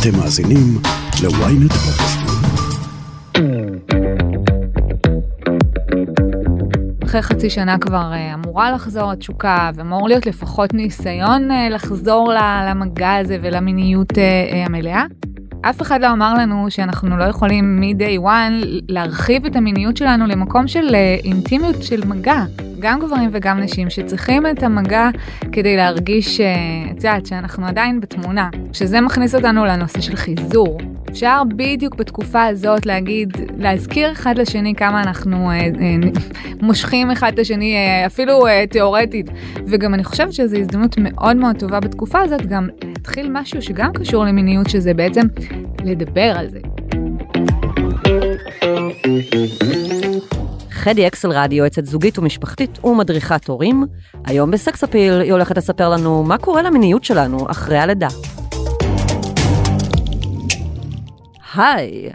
אתם מאזינים ל-ynet. אחרי חצי שנה כבר אה, אמורה לחזור התשוקה, ואמור להיות לפחות ניסיון אה, לחזור למגע הזה ולמיניות אה, המלאה. אף אחד לא אמר לנו שאנחנו לא יכולים מ-day one להרחיב את המיניות שלנו למקום של אה, אינטימיות של מגע. גם גברים וגם נשים שצריכים את המגע כדי להרגיש, אה, את יודעת, שאנחנו עדיין בתמונה. שזה מכניס אותנו לנושא של חיזור. אפשר בדיוק בתקופה הזאת להגיד, להזכיר אחד לשני כמה אנחנו אה, אה, מושכים אחד את השני, אה, אפילו אה, תיאורטית. וגם אני חושבת שזו הזדמנות מאוד מאוד טובה בתקופה הזאת, גם להתחיל משהו שגם קשור למיניות, שזה בעצם לדבר על זה. חדי אקסלרד היא יועצת זוגית ומשפחתית ומדריכת הורים. היום בסקס אפיל היא הולכת לספר לנו מה קורה למיניות שלנו אחרי הלידה. היי,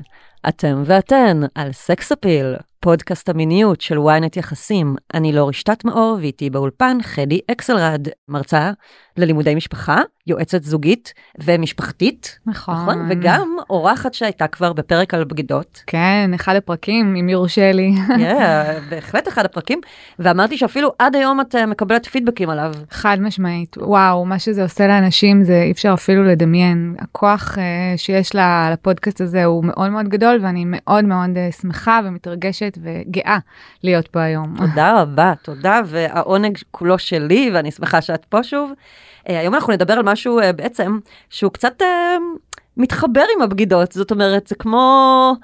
אתם ואתן על סקס אפיל, פודקאסט המיניות של ynet יחסים. אני לא רשתת מאור ואיתי באולפן חדי אקסלרד, מרצה ללימודי משפחה, יועצת זוגית ומשפחתית. נכון. נכון, וגם אורחת שהייתה כבר בפרק על בגידות. כן, אחד הפרקים, אם יורשה לי. כן, בהחלט אחד הפרקים, ואמרתי שאפילו עד היום את אה, מקבלת פידבקים עליו. חד משמעית, וואו, מה שזה עושה לאנשים זה אי אפשר אפילו לדמיין. הכוח uh, שיש לפודקאסט הזה הוא מאוד מאוד גדול, ואני מאוד מאוד uh, שמחה ומתרגשת וגאה להיות פה היום. תודה רבה, תודה, והעונג כולו שלי, ואני שמחה שאת פה שוב. Uh, היום אנחנו נדבר על משהו uh, בעצם שהוא קצת uh, מתחבר עם הבגידות, זאת אומרת, זה כמו...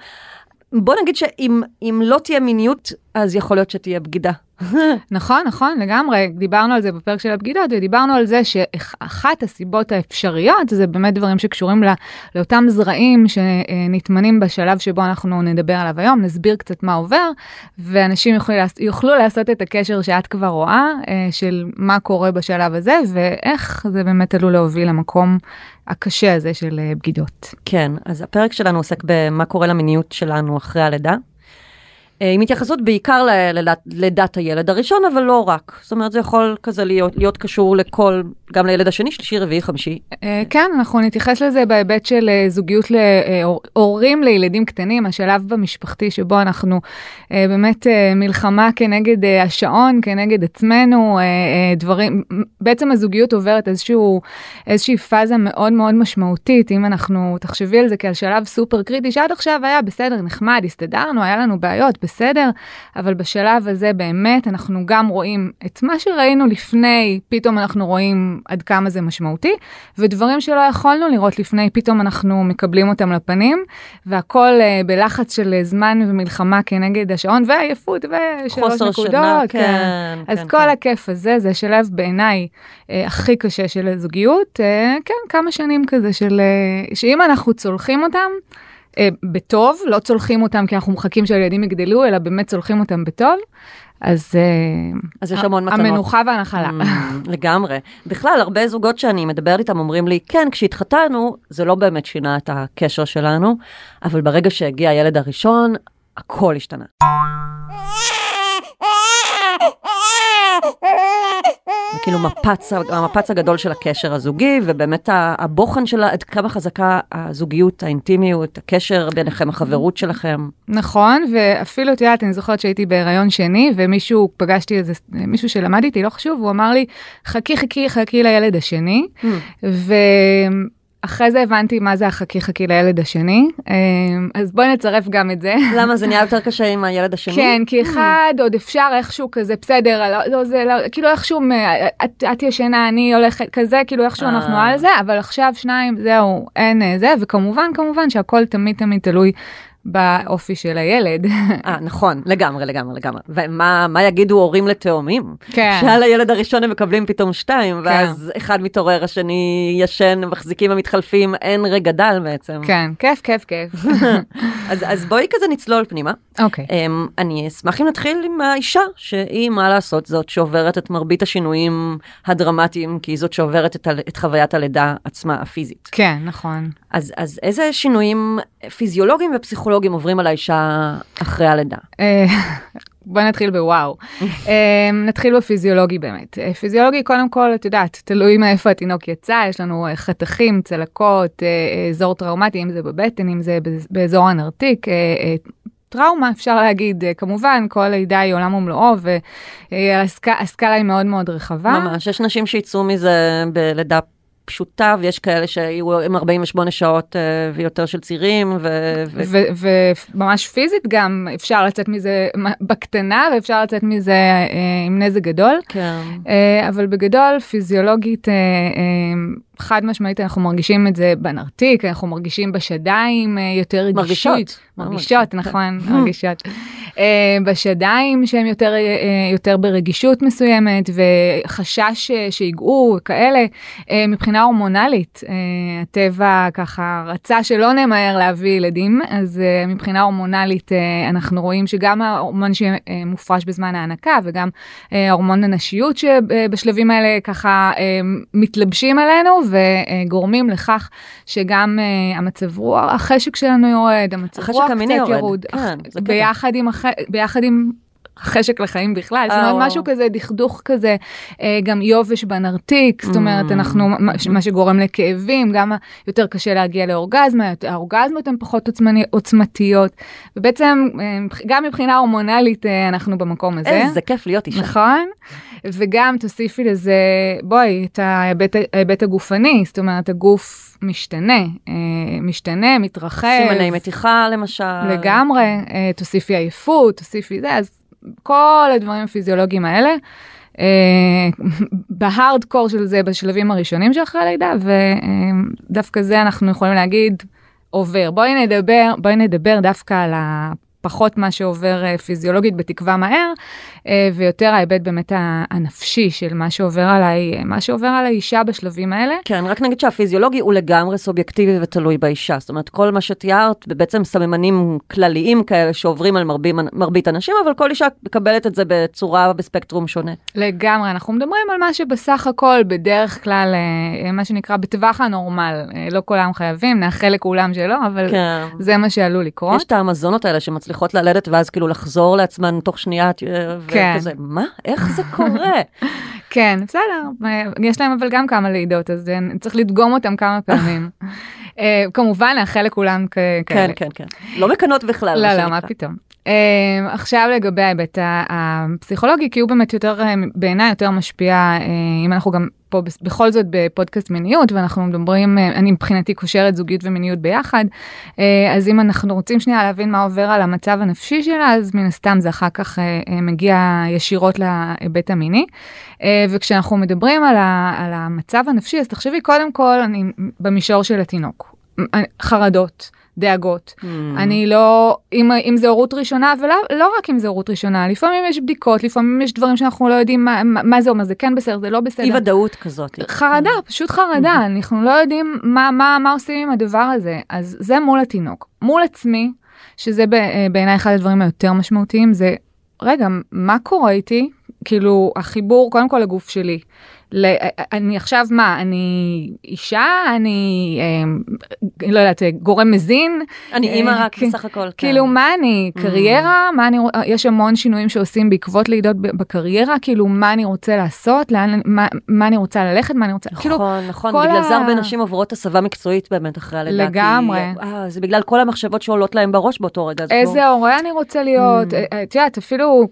בוא נגיד שאם לא תהיה מיניות, אז יכול להיות שתהיה בגידה. נכון, נכון, לגמרי. דיברנו על זה בפרק של הבגידות, ודיברנו על זה שאחת הסיבות האפשריות זה באמת דברים שקשורים לא, לאותם זרעים שנטמנים בשלב שבו אנחנו נדבר עליו היום, נסביר קצת מה עובר, ואנשים יוכלו, יוכלו לעשות את הקשר שאת כבר רואה, אה, של מה קורה בשלב הזה, ואיך זה באמת עלול להוביל למקום הקשה הזה של אה, בגידות. כן, אז הפרק שלנו עוסק במה קורה למיניות שלנו אחרי הלידה. אה, עם התייחסות בעיקר ללידת הילד הראשון, אבל לא רק. זאת אומרת, זה יכול כזה להיות, להיות קשור לכל, גם לילד השני, שלישי, רביעי, חמישי. אה, כן, אנחנו נתייחס לזה בהיבט של אה, זוגיות להורים לילדים קטנים, השלב במשפחתי שבו אנחנו באמת מלחמה כנגד השעון, כנגד עצמנו, דברים, בעצם הזוגיות עוברת איזשהו, איזושהי פאזה מאוד מאוד משמעותית, אם אנחנו, תחשבי על זה כעל שלב סופר קריטי, שעד עכשיו היה בסדר, נחמד, הסתדרנו, היה לנו בעיות. בסדר, אבל בשלב הזה באמת אנחנו גם רואים את מה שראינו לפני, פתאום אנחנו רואים עד כמה זה משמעותי, ודברים שלא יכולנו לראות לפני, פתאום אנחנו מקבלים אותם לפנים, והכל uh, בלחץ של זמן ומלחמה כנגד השעון, ועייפות ושלוש נקודות. שינה, כן. כן אז כן, כל כן. הכיף הזה, זה שלב בעיניי uh, הכי קשה של הזוגיות, uh, כן, כמה שנים כזה של, uh, שאם אנחנו צולחים אותם, אה, בטוב, לא צולחים אותם כי אנחנו מחכים שהילדים יגדלו, אלא באמת צולחים אותם בטוב. אז, אה, אז יש המון מתנות. המנוחה והנחלה. Mm, לגמרי. בכלל, הרבה זוגות שאני מדברת איתם אומרים לי, כן, כשהתחתנו, זה לא באמת שינה את הקשר שלנו, אבל ברגע שהגיע הילד הראשון, הכל השתנה. כאילו מפץ, המפץ הגדול של הקשר הזוגי, ובאמת הבוחן שלה, עד כמה חזקה הזוגיות, האינטימיות, הקשר ביניכם, החברות שלכם. נכון, ואפילו, את יודעת, אני זוכרת שהייתי בהיריון שני, ומישהו, פגשתי איזה, מישהו שלמד איתי, לא חשוב, הוא אמר לי, חכי, חכי, חכי לילד השני, Mm. ו... אחרי זה הבנתי מה זה החכי חכי לילד השני, אמ, אז בואי נצרף גם את זה. למה זה נהיה יותר קשה עם הילד השני? כן, כי אחד עוד אפשר איכשהו כזה בסדר, לא, לא, זה לא, כאילו איכשהו, את, את ישנה, אני הולכת כזה, כאילו איכשהו אנחנו אה. על זה, אבל עכשיו שניים, זהו, אין אה, זה, וכמובן, כמובן שהכל תמיד תמיד תלוי באופי של הילד. אה, נכון, לגמרי, לגמרי, לגמרי. ומה מה יגידו הורים לתאומים? כן. שעל הילד הראשון הם מקבלים פתאום שתיים, ואז אחד מתעורר, השני ישן, מחזיקים ומתחלפים, אין רגע דל בעצם. כן, כיף, כיף, כיף. אז, אז בואי כזה נצלול פנימה. אוקיי. Um, אני אשמח אם נתחיל עם האישה, שהיא, מה לעשות, זאת שעוברת את מרבית השינויים הדרמטיים, כי היא זאת שעוברת את, את חוויית הלידה עצמה, הפיזית. כן, נכון. אז, אז איזה שינויים פיזיולוגיים ופסיכולוגיים עוברים על האישה אחרי הלידה? אה, בוא נתחיל בוואו. אה, נתחיל בפיזיולוגי באמת. אה, פיזיולוגי קודם כל את יודעת תלוי מאיפה התינוק יצא יש לנו חתכים צלקות אזור טראומטי אם זה בבטן אם זה באזור הנרתיק. טראומה אפשר להגיד כמובן כל לידה היא עולם ומלואו והסקאלה היא מאוד מאוד רחבה. ממש יש נשים שיצאו מזה בלידה פשוטה, ויש כאלה שהיו עם 48 שעות uh, ויותר של צירים. וממש פיזית גם אפשר לצאת מזה בקטנה ואפשר לצאת מזה uh, עם נזק גדול. כן. Uh, אבל בגדול פיזיולוגית חד משמעית אנחנו מרגישים את זה בנרתיק, אנחנו מרגישים בשדיים יותר רגישות. מרגישות. מרגישות, נכון, מרגישות. בשדיים שהם יותר, יותר ברגישות מסוימת וחשש שיגעו כאלה. מבחינה הורמונלית, הטבע ככה רצה שלא נמהר להביא ילדים, אז מבחינה הורמונלית אנחנו רואים שגם ההורמון שמופרש בזמן ההנקה וגם הורמון הנשיות שבשלבים האלה ככה מתלבשים עלינו. וגורמים לכך שגם המצב רוח, החשק שלנו יורד, המצב רוח קצת יורד, ירוד, כן, ביחד, עם הח... ביחד עם חשק לחיים בכלל, זאת אומרת משהו כזה דכדוך כזה, אה, גם יובש בנרתיק, זאת אומרת אנחנו, mm. מה שגורם לכאבים, גם יותר קשה להגיע לאורגזמה, האורגזמות הן פחות עוצמתיות, ובעצם אה, גם מבחינה הורמונלית אנחנו במקום הזה. איזה כיף להיות אישה. נכון. וגם תוסיפי לזה, בואי, את ההיבט, הגופני, זאת אומרת, הגוף משתנה, אה, משתנה, מתרחב. סימני מתיחה למשל. לגמרי, אה, תוסיפי עייפות, תוסיפי זה, אז כל הדברים הפיזיולוגיים האלה. אה, בהארדקור של זה בשלבים הראשונים של אחרי הלידה ודווקא זה אנחנו יכולים להגיד עובר בואי נדבר בואי נדבר דווקא על פחות מה שעובר אה, פיזיולוגית בתקווה מהר, אה, ויותר ההיבט באמת הנפשי של מה שעובר עליי, מה שעובר על האישה בשלבים האלה. כן, רק נגיד שהפיזיולוגי הוא לגמרי סובייקטיבי ותלוי באישה. זאת אומרת, כל מה שתיארת, בעצם סממנים כלליים כאלה שעוברים על מרבים, מרבית אנשים, אבל כל אישה מקבלת את זה בצורה, בספקטרום שונה. לגמרי, אנחנו מדברים על מה שבסך הכל בדרך כלל, אה, מה שנקרא בטווח הנורמל, לא כולם חייבים, נאחל לכולם שלא, אבל כן. זה מה שעלול לקרות. יש את האמזונות האלה שמצליחות ללדת ואז כאילו לחזור לעצמן תוך שנייה, כן. וכזה, מה? איך זה קורה? כן, בסדר, יש להם אבל גם כמה לידות, אז צריך לדגום אותם כמה פעמים. אה, כמובן, נאחל לכולם כאלה. כן, כן, כן. לא מקנות בכלל. לא, לא, מה פתאום. עכשיו לגבי ההיבט הפסיכולוגי, כי הוא באמת יותר, אה, בעיניי יותר משפיע, אם אנחנו גם פה בכל זאת בפודקאסט מיניות, ואנחנו מדברים, uh, אני מבחינתי קושרת זוגיות ומיניות ביחד, uh, אז אם אנחנו רוצים שנייה להבין מה עובר על המצב הנפשי שלה, אז מן הסתם זה אחר כך uh, מגיע ישירות להיבט המיני. וכשאנחנו מדברים על, ה, על המצב הנפשי, אז תחשבי קודם כל, אני במישור של התינוק, חרדות. דאגות. Mm. אני לא, אם, אם זה הורות ראשונה, ולא לא רק אם זה הורות ראשונה, לפעמים יש בדיקות, לפעמים יש דברים שאנחנו לא יודעים מה, מה, זה אומר, זה כן בסדר, זה לא בסדר. אי ודאות כזאת. חרדה, mm. פשוט חרדה, mm-hmm. אנחנו לא יודעים מה, מה, מה עושים עם הדבר הזה. אז זה מול התינוק. מול עצמי, שזה בעיניי אחד הדברים היותר משמעותיים, זה, רגע, מה קורה איתי? כאילו, החיבור, קודם כל לגוף שלי. אני עכשיו מה אני אישה אני אה, לא יודעת גורם מזין אני אימא אה, רק בסך הכל כאילו כן. מה אני mm. קריירה מה אני יש המון שינויים שעושים בעקבות לידות בקריירה כאילו מה אני רוצה לעשות לאן מה, מה אני רוצה ללכת מה אני רוצה נכון כאילו, נכון בגלל זה הרבה נשים עוברות הסבה מקצועית באמת אחרי הלידה לגמרי כי, אה, זה בגלל כל המחשבות שעולות להם בראש באותו רגע איזה בוא... הורה אני רוצה להיות mm. את יודעת אפילו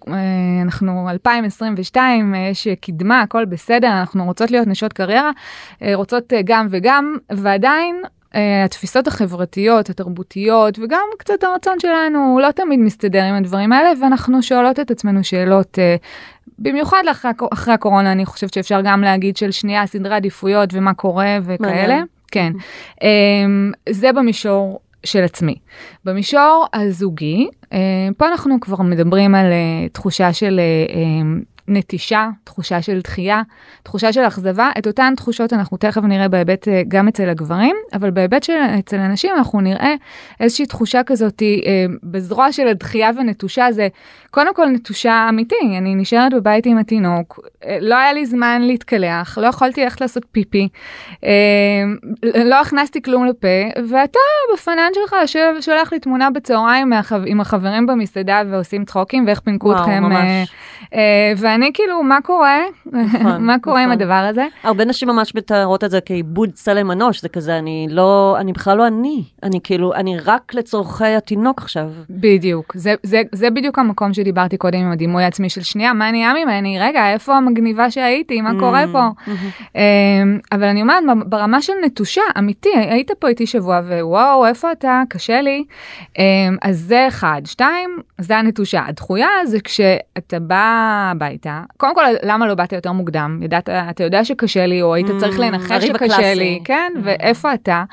אנחנו 2022 יש קדמה הכל בסדר. אנחנו רוצות להיות נשות קריירה, אה, רוצות אה, גם וגם, ועדיין אה, התפיסות החברתיות, התרבותיות, וגם קצת הרצון שלנו לא תמיד מסתדר עם הדברים האלה, ואנחנו שואלות את עצמנו שאלות, במיוחד לאחרי, אחרי הקורונה, אני חושבת שאפשר גם להגיד של שנייה סדרי עדיפויות ומה קורה וכאלה. כן. זה במישור של עצמי. במישור הזוגי, פה אנחנו כבר מדברים על תחושה של נטישה, תחושה של דחייה, תחושה של אכזבה, את אותן תחושות אנחנו תכף נראה בהיבט אה, גם אצל הגברים, אבל בהיבט של אצל הנשים אנחנו נראה איזושהי תחושה כזאת אה, בזרוע של הדחייה ונטושה זה קודם כל נטושה אמיתי, אני נשארת בבית עם התינוק, אה, לא היה לי זמן להתקלח, לא יכולתי ללכת לעשות פיפי, אה, לא הכנסתי כלום לפה, ואתה בפנן שלך יושב שולח לי תמונה בצהריים. עם החברים במסעדה ועושים צחוקים ואיך פינקו וואו, אתכם. ממש. אה, אה, ואני כאילו, מה קורה? נכון, מה קורה עם נכון. הדבר הזה? הרבה נשים ממש מתארות את זה כעיבוד צלם אנוש, זה כזה, אני לא, אני בכלל לא אני, אני כאילו, אני רק לצורכי התינוק עכשיו. בדיוק, זה, זה, זה בדיוק המקום שדיברתי קודם עם הדימוי העצמי של שנייה, מה נהיה ממני? רגע, איפה המגניבה שהייתי? מה קורה פה? אמ, אבל אני אומרת, ברמה של נטושה, אמיתי, היית פה איתי שבוע ווואו, איפה אתה? קשה לי. אמ, אז זה אחד. שתיים, זה הנטושה. הדחויה זה כשאתה בא הביתה, קודם כל, למה לא באת יותר מוקדם? ידעת, אתה יודע שקשה לי, או היית צריך Mm, לנחש שקשה. לי, כן? Mm. ואיפה אתה?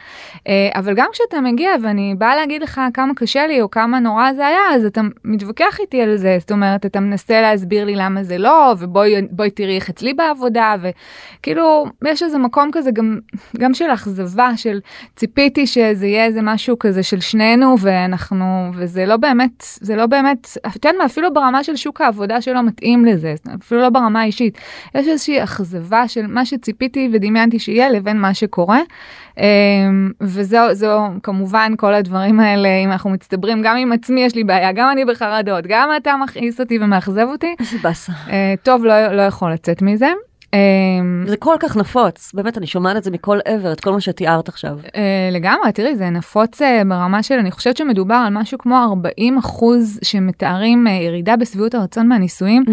אה, אבל גם כשאתה מגיע ואני באה להגיד לך כמה קשה לי או כמה נורא זה היה, אז אתה מתווכח איתי על זה, זאת אומרת, אתה מנסה להסביר לי למה זה לא, ובואי בואי תראי איך אצלי בעבודה, וכאילו, יש איזה מקום כזה גם, גם של אכזבה, של ציפיתי שזה יהיה איזה משהו כזה של שנינו, ואנחנו, וזה לא באמת, זה לא באמת, את יודעת מה, אפילו ברמה של שוק העבודה שלא מתאים לזה, אפילו לא ברמה האישית, יש איזושהי אכזבה של מה שציפיתי ודמיינתי שיהיה לבין מה שקורה. אמ, וזהו, זהו, כמובן כל הדברים האלה, אם אנחנו מצטברים, גם עם עצמי יש לי בעיה, גם אני בחרדות, גם אתה מכעיס אותי ומאכזב אותי, איזה באסה. אה, טוב לא, לא יכול לצאת מזה. אמ, זה כל כך נפוץ, באמת, אני שומעת את זה מכל עבר, את כל מה שתיארת עכשיו. אה, לגמרי, תראי, זה נפוץ אה, ברמה של, אני חושבת שמדובר על משהו כמו 40 אחוז שמתארים אה, ירידה בשביעות הרצון מהנישואים,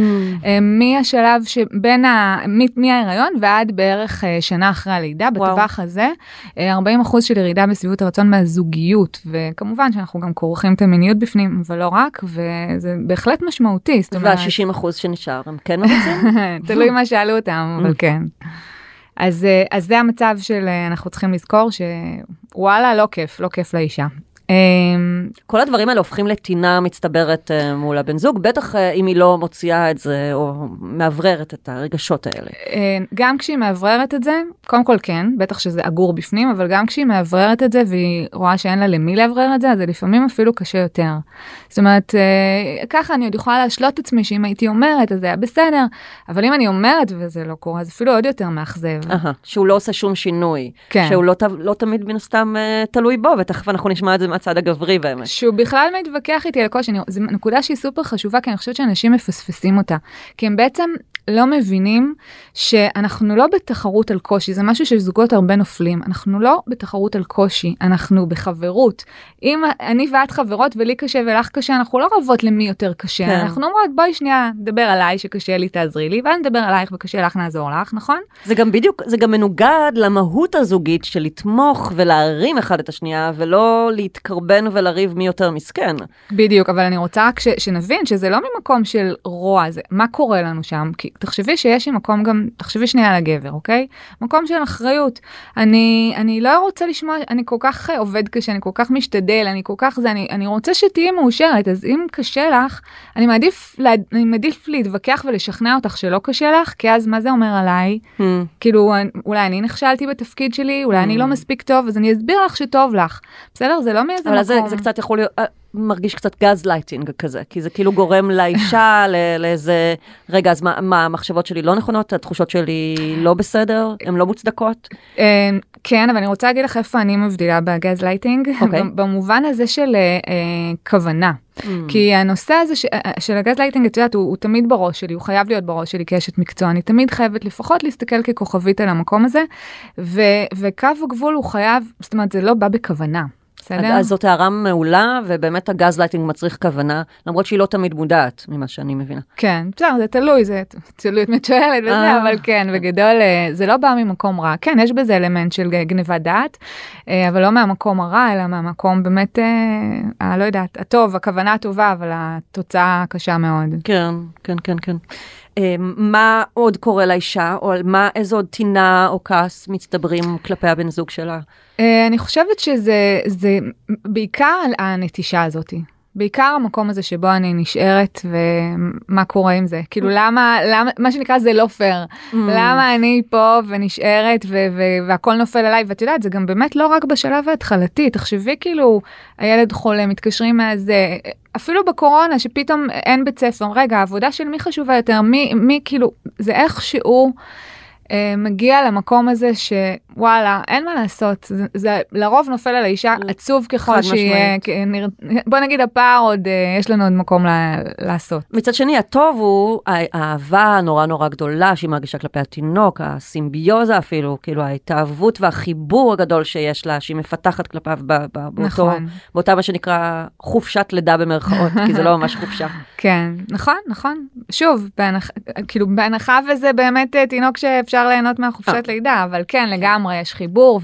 אה, מהשלב שבין, ה... מההיריון ועד בערך שנה אחרי הלידה. בטווח הזה, אה, 40 אחוז של ירידה בשביעות הרצון מהזוגיות, וכמובן שאנחנו גם כורכים את המיניות בפנים, אבל לא רק, וזה בהחלט משמעותי, זאת אומרת, וה-60 אחוז שנשאר, הם כן מרוצים? תלוי מה שאלו אותם, אבל כן. אז, אה, אז זה המצב של אה, אנחנו צריכים לזכור שוואלה לא כיף, לא כיף לאישה. אמ, כל הדברים האלה הופכים לטינה מצטברת אה, מול הבן זוג, בטח אה, אם היא לא מוציאה את זה, או מאווררת את הרגשות האלה. אה, גם כשהיא מאווררת את זה, קודם כל כן, בטח שזה אגור בפנים, אבל גם כשהיא מאווררת את זה והיא רואה שאין לה למי לאוורר את זה, אז זה לפעמים אפילו קשה יותר. זאת אומרת, ככה אני עוד יכולה להשלות את עצמי שאם הייתי אומרת אז זה היה בסדר, אבל אם אני אומרת וזה לא קורה, אז אפילו עוד יותר מאכזב. שהוא לא עושה שום שינוי. כן. שהוא לא, לא תמיד מן הסתם תלוי בו, ותכף אנחנו נשמע את זה מהצד הגברי באמת. שהוא בכלל מתווכח איתי על הקושי, אני- זו נקודה שהיא סופר חשובה, כי אני חושבת שאנשים מפספסים אותה. כי הם בעצם לא מבינים שאנחנו לא בתחרות על קושי, זה משהו שזוגות הרבה נופלים. אנחנו לא בתחרות על קושי, אנחנו בחברות. אם אני ואת חברות ולי קשה ולך קשה, אנחנו לא רבות למי יותר קשה. כן. אנחנו אומרות, בואי שנייה, נדבר עליי שקשה לי, תעזרי לי, ואז נדבר עלייך וקשה לך, נעזור לך, נכון? זה גם בדיוק, זה גם מנוגד למהות הזוגית של לתמוך ולהרים אחד את השנייה, ולא להתקרבן ולריב מי יותר מסכן. בדיוק, אבל אני רוצה רק ש, שנבין שזה לא ממקום של רוע, זה מה קורה לנו שם, כי תחשבי שיש לי מקום גם, תחשבי שנייה על הגבר, אוקיי? מקום של אחריות. אני, אני לא רוצה לשמוע, אני כל כך עובד קשה, אני כל כך משתדל, אני כל כך זה, אני, אני רוצה שתהיי מאושרת, אז אם קשה לך, אני מעדיף, לה, אני מעדיף להתווכח ולשכנע אותך שלא קשה לך, כי אז מה זה אומר עליי? Hmm. כאילו, אולי אני נכשלתי בתפקיד שלי, אולי אני לא מספיק טוב, אז אני אסביר לך שטוב לך. בסדר? זה לא מאיזה אבל מקום. זה, זה קצת יכול להיות, אה, מרגיש קצת גז לייטינג כזה, כי זה כאילו גורם לאישה לאיזה, רגע, אז מה, מה, המחשבות שלי לא נכונות, התחושות שלי לא בסדר, הן לא מוצדקות? אה, כן, אבל אני רוצה להגיד לך איפה אני מבדילה בגז לייטינג, אוקיי. במובן הזה של אה, כוונה. הממ. כי הנושא הזה ש, אה, של הגז לייטינג, את יודעת, הוא, הוא תמיד בראש שלי, הוא חייב להיות בראש שלי כאשת מקצוע, אני תמיד חייבת לפחות להסתכל ככוכבית על המקום הזה, ו, וקו הגבול הוא חייב, זאת אומרת, זה לא בא בכוונה. בסדר? אז זאת הערה מעולה, ובאמת הגז לייטינג מצריך כוונה, למרות שהיא לא תמיד מודעת, ממה שאני מבינה. כן, בסדר, זה תלוי, זה תלוי את מי את שואלת וזה, אה. אבל כן, בגדול אה, זה לא בא ממקום רע. כן, יש בזה אלמנט של גניבת דעת, אה, אבל לא מהמקום הרע, אלא מהמקום באמת, אה, לא יודעת, הטוב, הכוונה הטובה, אבל התוצאה קשה מאוד. כן, כן, כן, כן. אה, מה עוד קורה לאישה, או על מה, איזו עוד טינה או כעס מצטברים כלפי הבן זוג שלה? אה, אני חושבת שזה זה בעיקר על הנטישה הזאתי. בעיקר המקום הזה שבו אני נשארת ומה קורה עם זה. כאילו למה, למה, מה שנקרא זה לא פייר. Mm. למה אני פה ונשארת ו- ו- והכל נופל עליי ואת יודעת זה גם באמת לא רק בשלב ההתחלתי תחשבי כאילו הילד חולה מתקשרים מהזה אפילו בקורונה שפתאום אין בית ספר רגע העבודה של מי חשובה יותר מי מי כאילו זה איכשהו. אה, מגיע למקום הזה שוואלה אין מה לעשות זה, זה לרוב נופל על האישה עצוב ככל שיהיה. כי נרא- בוא נגיד הפער עוד אה, יש לנו עוד מקום ל- לעשות. מצד שני, הטוב הוא הא- האהבה הנורא נורא גדולה שהיא מרגישה כלפי התינוק, הסימביוזה אפילו, כאילו ההתאהבות והחיבור הגדול שיש לה, שהיא מפתחת כלפיו ב- ב- באותו, נכון. באותה מה שנקרא חופשת לידה במרכאות, כי זה לא ממש חופשה. כן, נכון, נכון. שוב, בהנח... כאילו בהנחה וזה באמת אה, תינוק שאפשר ליהנות מהחופשת אה. לידה, אבל כן, לגמרי, יש חיבור,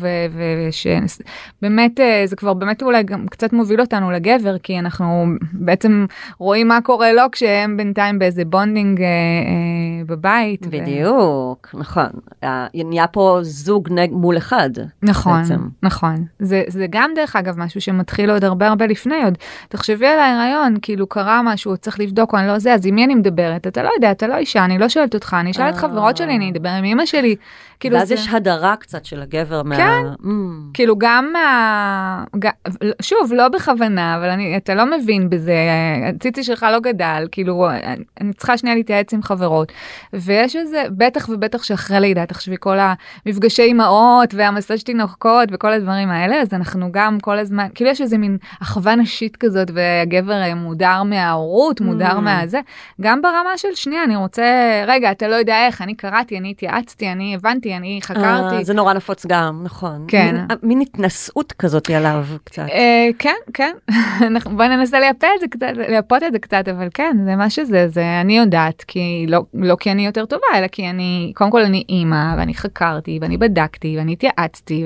ובאמת, זה כבר באמת אולי גם קצת מוביל אותנו לגבר, כי אנחנו בעצם רואים מה קורה לו כשהם בינתיים באיזה bonding אה, אה, בבית. בדיוק, נכון. אה, נהיה פה זוג מול אחד. נכון. נכון. זה, זה גם דרך אגב משהו שמתחיל עוד הרבה הרבה לפני עוד. תחשבי על ההיריון, כאילו קרה משהו, צריך לבדוק או אני לא זה, אז עם מי אני מדברת? אתה לא יודע, אתה לא אישה, אני לא שואלת אותך, אני אשאל את אה. חברות שלי, אני אדבר עם אמא שלי. כאילו ואז זה... יש הדרה קצת של הגבר מה... כן. Mm. כאילו גם מה... שוב, לא בכוונה, אבל אני, אתה לא מבין בזה, הציצי שלך לא גדל, כאילו, אני, צריכה שנייה להתייעץ עם חברות. ויש איזה, בטח ובטח שאחרי לידה, תחשבי כל המפגשי אימהות והמסע תינוקות וכל הדברים האלה, אז אנחנו גם כל הזמן, כאילו יש איזה מין אחווה נשית כזאת, והגבר אה, מודר מההורות, מודר Mm. מהזה. גם ברמה של שנייה, אני רוצה, רגע, אתה לא יודע איך, אני קראתי, אני התייעצתי, אני הבנתי, אני חקרתי. אה, זה נורא נפוץ גם, נכון. כן. מין, התנשאות כזאת עליו קצת. אה, כן, כן, בוא ננסה לייפה את זה קצת, לייפות את זה קצת, אבל כן, זה מה שזה, זה אני יודעת, כי לא, לא כי אני יותר טובה, אלא כי אני, קודם כל אני אימא, ואני חקרתי, ואני בדקתי, ואני התייעצתי,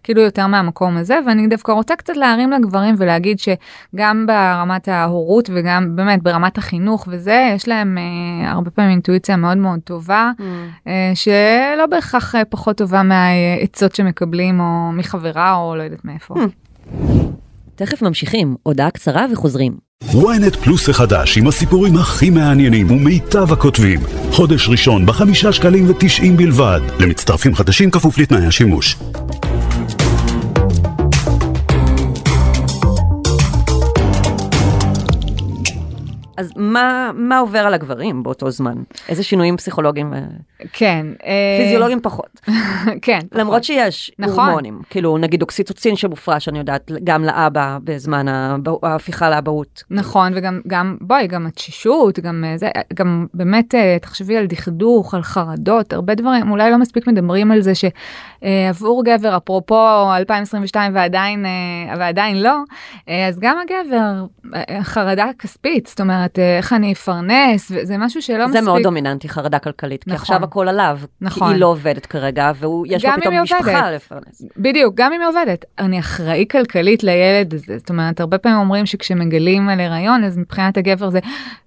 וכאילו יותר מהמקום הזה, ואני דווקא רוצה קצת להרים לגברים ולהגיד שגם ברמת ההורות וגם באמת ברמת החינוך וזה, יש להם אה, הרבה פעמים אינטואיציה מאוד מאוד טובה, Mm. אה, שלא בהכרח אה, פחות טובה מהעצות שמקבלים, או מחברה, או לא יודעת מאיפה. תכף ממשיכים, הודעה קצרה וחוזרים. ynet פלוס החדש עם הסיפורים הכי מעניינים ומיטב הכותבים. חודש ראשון בחמישה שקלים ותשעים בלבד. למצטרפים חדשים כפוף לתנאי השימוש. אז מה, מה עובר על הגברים באותו זמן? איזה שינויים פסיכולוגיים, אה, כן. אה, פיזיולוגיים פחות. כן. למרות שיש נכון. הורמונים, כאילו נגיד אוקסיטוצין שמופרש, אני יודעת, גם לאבא בזמן ההפיכה לאבהות. נכון וגם גם בואי גם התשישות גם אה, זה גם באמת תחשבי על דכדוך על חרדות הרבה דברים אולי לא מספיק מדברים על זה שעבור גבר אפרופו 2022 ועדיין ועדיין לא אז גם הגבר חרדה כספית זאת אומרת אה, איך אני אפרנס וזה משהו שלא זה מספיק. מאוד דומיננטי, חרדה כלכלית, כי נכון. עכשיו הכל עליו. נכון. כי היא לא עובדת כרגע, ויש לו פתאום משפחה. לפרנס. בדיוק, גם אם היא עובדת. אני אחראי כלכלית לילד הזה. זאת אומרת, הרבה פעמים אומרים שכשמגלים על הריון, אז מבחינת הגבר זה,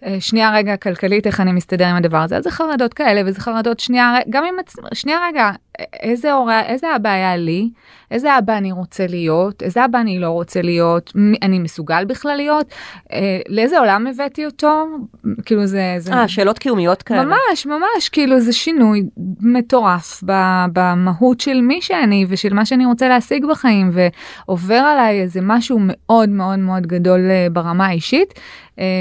אה, שנייה רגע, כלכלית, איך אני מסתדר עם הדבר הזה. אז זה חרדות כאלה, וזה חרדות שנייה, גם אם, שנייה רגע, איזה הורה, איזה אבא היה לי, איזה אבא אני רוצה להיות, איזה אבא אני לא רוצה להיות, מי- אני מסוגל בכלל להיות, אה, לאיזה עולם הבאתי אותו, כאילו זה, זה... אה, שאלות קיומיות כאלה. ממש ממש כאילו זה שינוי מטורף במהות של מי שאני ושל מה שאני רוצה להשיג בחיים ועובר עליי איזה משהו מאוד מאוד מאוד גדול אה, ברמה האישית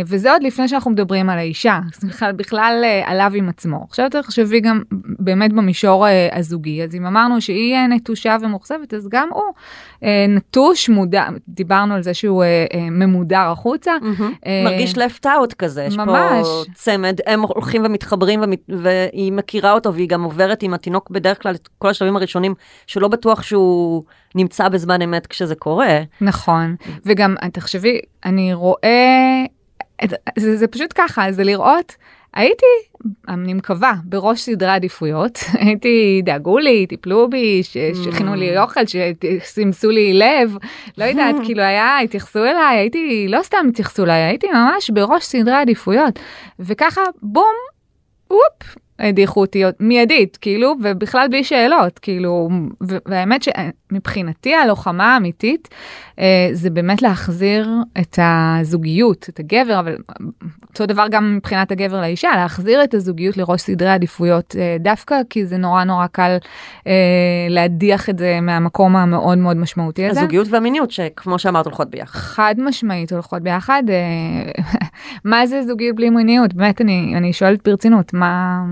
וזה עוד לפני שאנחנו מדברים על האישה בכלל בכלל אה, עליו עם עצמו עכשיו תחשבי גם באמת במישור אה, הזוגי אז אם אמרנו שהיא אה, נטושה ומאוכזבת אז גם הוא אה, נטוש מודע דיברנו על זה שהוא אה, אה, ממודר החוצה. אה, מרגיש left out כזה, יש פה ממש. צמד, הם הולכים ומתחברים ומת- והיא מכירה אותו והיא גם עוברת עם התינוק בדרך כלל את כל השלבים הראשונים שלא בטוח שהוא נמצא בזמן אמת כשזה קורה. נכון וגם תחשבי אני רואה זה, זה פשוט ככה זה לראות הייתי אני מקווה בראש סדרי עדיפויות הייתי דאגו לי טיפלו בי ש- שהכינו לי אוכל שסימסו לי לב לא יודעת כאילו היה התייחסו אליי הייתי לא סתם התייחסו אליי הייתי ממש בראש סדרי עדיפויות וככה בום וופ הדיחו אותי מיידית כאילו ובכלל בלי שאלות כאילו והאמת מבחינתי הלוחמה האמיתית אה, זה באמת להחזיר את הזוגיות, את הגבר, אבל אותו דבר גם מבחינת הגבר לאישה, להחזיר את הזוגיות לראש סדרי עדיפויות, אה, דווקא כי זה נורא נורא קל אה, להדיח את זה מהמקום המאוד מאוד משמעותי הזה. הזוגיות והמיניות שכמו שאמרת הולכות ביחד. חד משמעית הולכות ביחד. אה, מה זה זוגיות בלי מיניות? באמת אני, אני שואלת ברצינות, מה...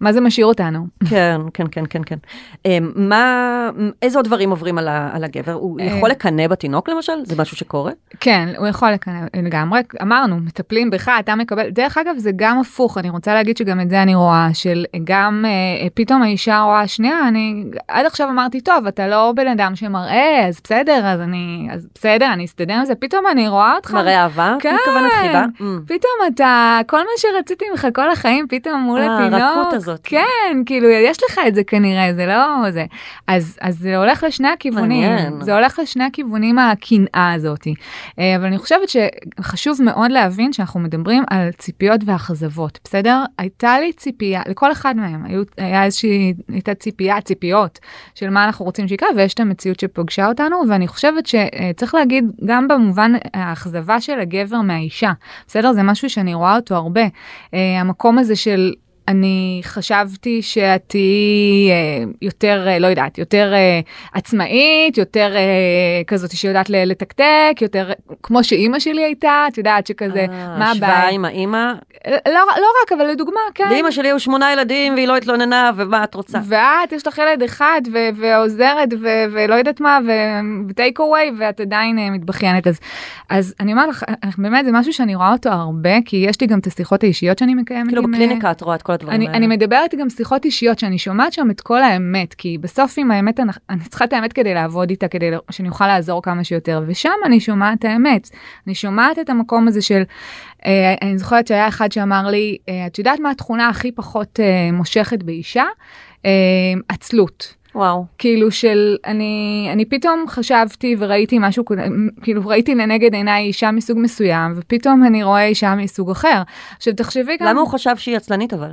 מה זה משאיר אותנו? כן, כן, כן, כן, כן. אמ, מה, איזה עוד דברים עוברים על, ה, על הגבר? הוא אה, יכול לקנא בתינוק למשל? זה משהו שקורה? כן, הוא יכול לקנא לגמרי. אמרנו, מטפלים בך, אתה מקבל. דרך אגב, זה גם הפוך, אני רוצה להגיד שגם את זה אני רואה, של גם אה, פתאום האישה רואה, שנייה, אני עד עכשיו אמרתי, טוב, אתה לא בן אדם שמראה, אז בסדר, אז אני, אז בסדר, אני אסתדר עם זה, פתאום אני רואה אותך. מראה אהבה? כן, מתכוונת חיבה? פתאום אתה, כל מה שרציתי ממך כל החיים, פתאום מול אה, התינוק. הזאת. כן, כאילו, יש לך את זה כנראה, זה לא זה. אז, אז זה הולך לשני הכיוונים. מעניין. זה הולך לשני הכיוונים הקנאה הזאת. אה, אבל אני חושבת שחשוב מאוד להבין שאנחנו מדברים על ציפיות ואכזבות, בסדר? הייתה לי ציפייה, לכל אחד מהם היו, היה איזושהי, הייתה ציפייה, ציפיות של מה אנחנו רוצים שיקרה, ויש את המציאות שפגשה אותנו, ואני חושבת שצריך להגיד, גם במובן האכזבה של הגבר מהאישה, בסדר? זה משהו שאני רואה אותו הרבה. אה, המקום הזה של אני חשבתי שאת תהיי אה, יותר, אה, לא יודעת, יותר אה, עצמאית, יותר כזאת שיודעת לתקתק, יותר כמו שאימא שלי הייתה, את יודעת שכזה, מה השוואה הבעיה? עם האימא. לא, לא רק, אבל לדוגמה, כן. לאמא שלי היו שמונה ילדים והיא לא התלוננה, ומה את רוצה? ואת, יש לך ילד אחד, ו- ועוזרת, ו- ולא יודעת מה, וטייק אווי, ואת עדיין מתבכיינת. אז, אז אני אומרת לך, באמת, זה משהו שאני רואה אותו הרבה, כי יש לי גם את השיחות האישיות שאני מקיימת. כאילו בקליניקה את רואה את כל הדברים אני, האלה. אני מדברת גם שיחות אישיות שאני שומעת שם את כל האמת כי בסוף עם האמת אני, אני צריכה את האמת כדי לעבוד איתה כדי שאני אוכל לעזור כמה שיותר ושם אני שומעת את האמת אני שומעת את המקום הזה של אה, אני זוכרת שהיה אחד שאמר לי אה, את יודעת מה התכונה הכי פחות אה, מושכת באישה אה, עצלות. וואו. כאילו של אני אני פתאום חשבתי וראיתי משהו כאילו ראיתי לנגד עיניי אישה מסוג מסוים ופתאום אני רואה אישה מסוג אחר. עכשיו תחשבי גם למה הוא חשב שהיא עצלנית אבל?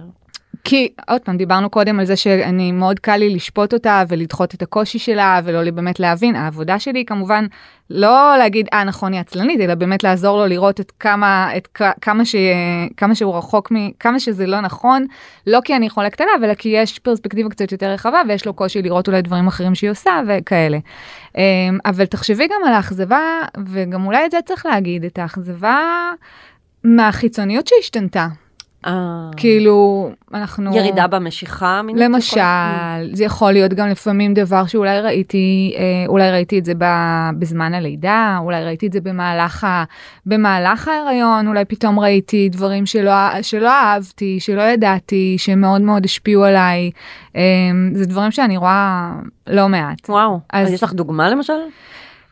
כי עוד פעם דיברנו קודם על זה שאני מאוד קל לי לשפוט אותה ולדחות את הקושי שלה ולא באמת להבין העבודה שלי היא כמובן לא להגיד אה נכון היא עצלנית אלא באמת לעזור לו לראות את כמה את כמה ש, כמה שהוא רחוק מכמה שזה לא נכון לא כי אני חולקת עליו אלא כי יש פרספקטיבה קצת יותר רחבה ויש לו קושי לראות אולי דברים אחרים שהיא עושה וכאלה. אמ, אבל תחשבי גם על האכזבה וגם אולי את זה צריך להגיד את האכזבה מהחיצוניות שהשתנתה. אה, כאילו אנחנו ירידה במשיכה? למשל זה יכול להיות גם לפעמים דבר שאולי ראיתי אה, אולי ראיתי את זה בזמן הלידה אולי ראיתי את זה במהלך ה- במהלך ההיריון אולי פתאום ראיתי דברים שלא שלא אהבתי שלא ידעתי שמאוד מאוד השפיעו עליי אה, זה דברים שאני רואה לא מעט. וואו. אז יש לך דוגמה למשל?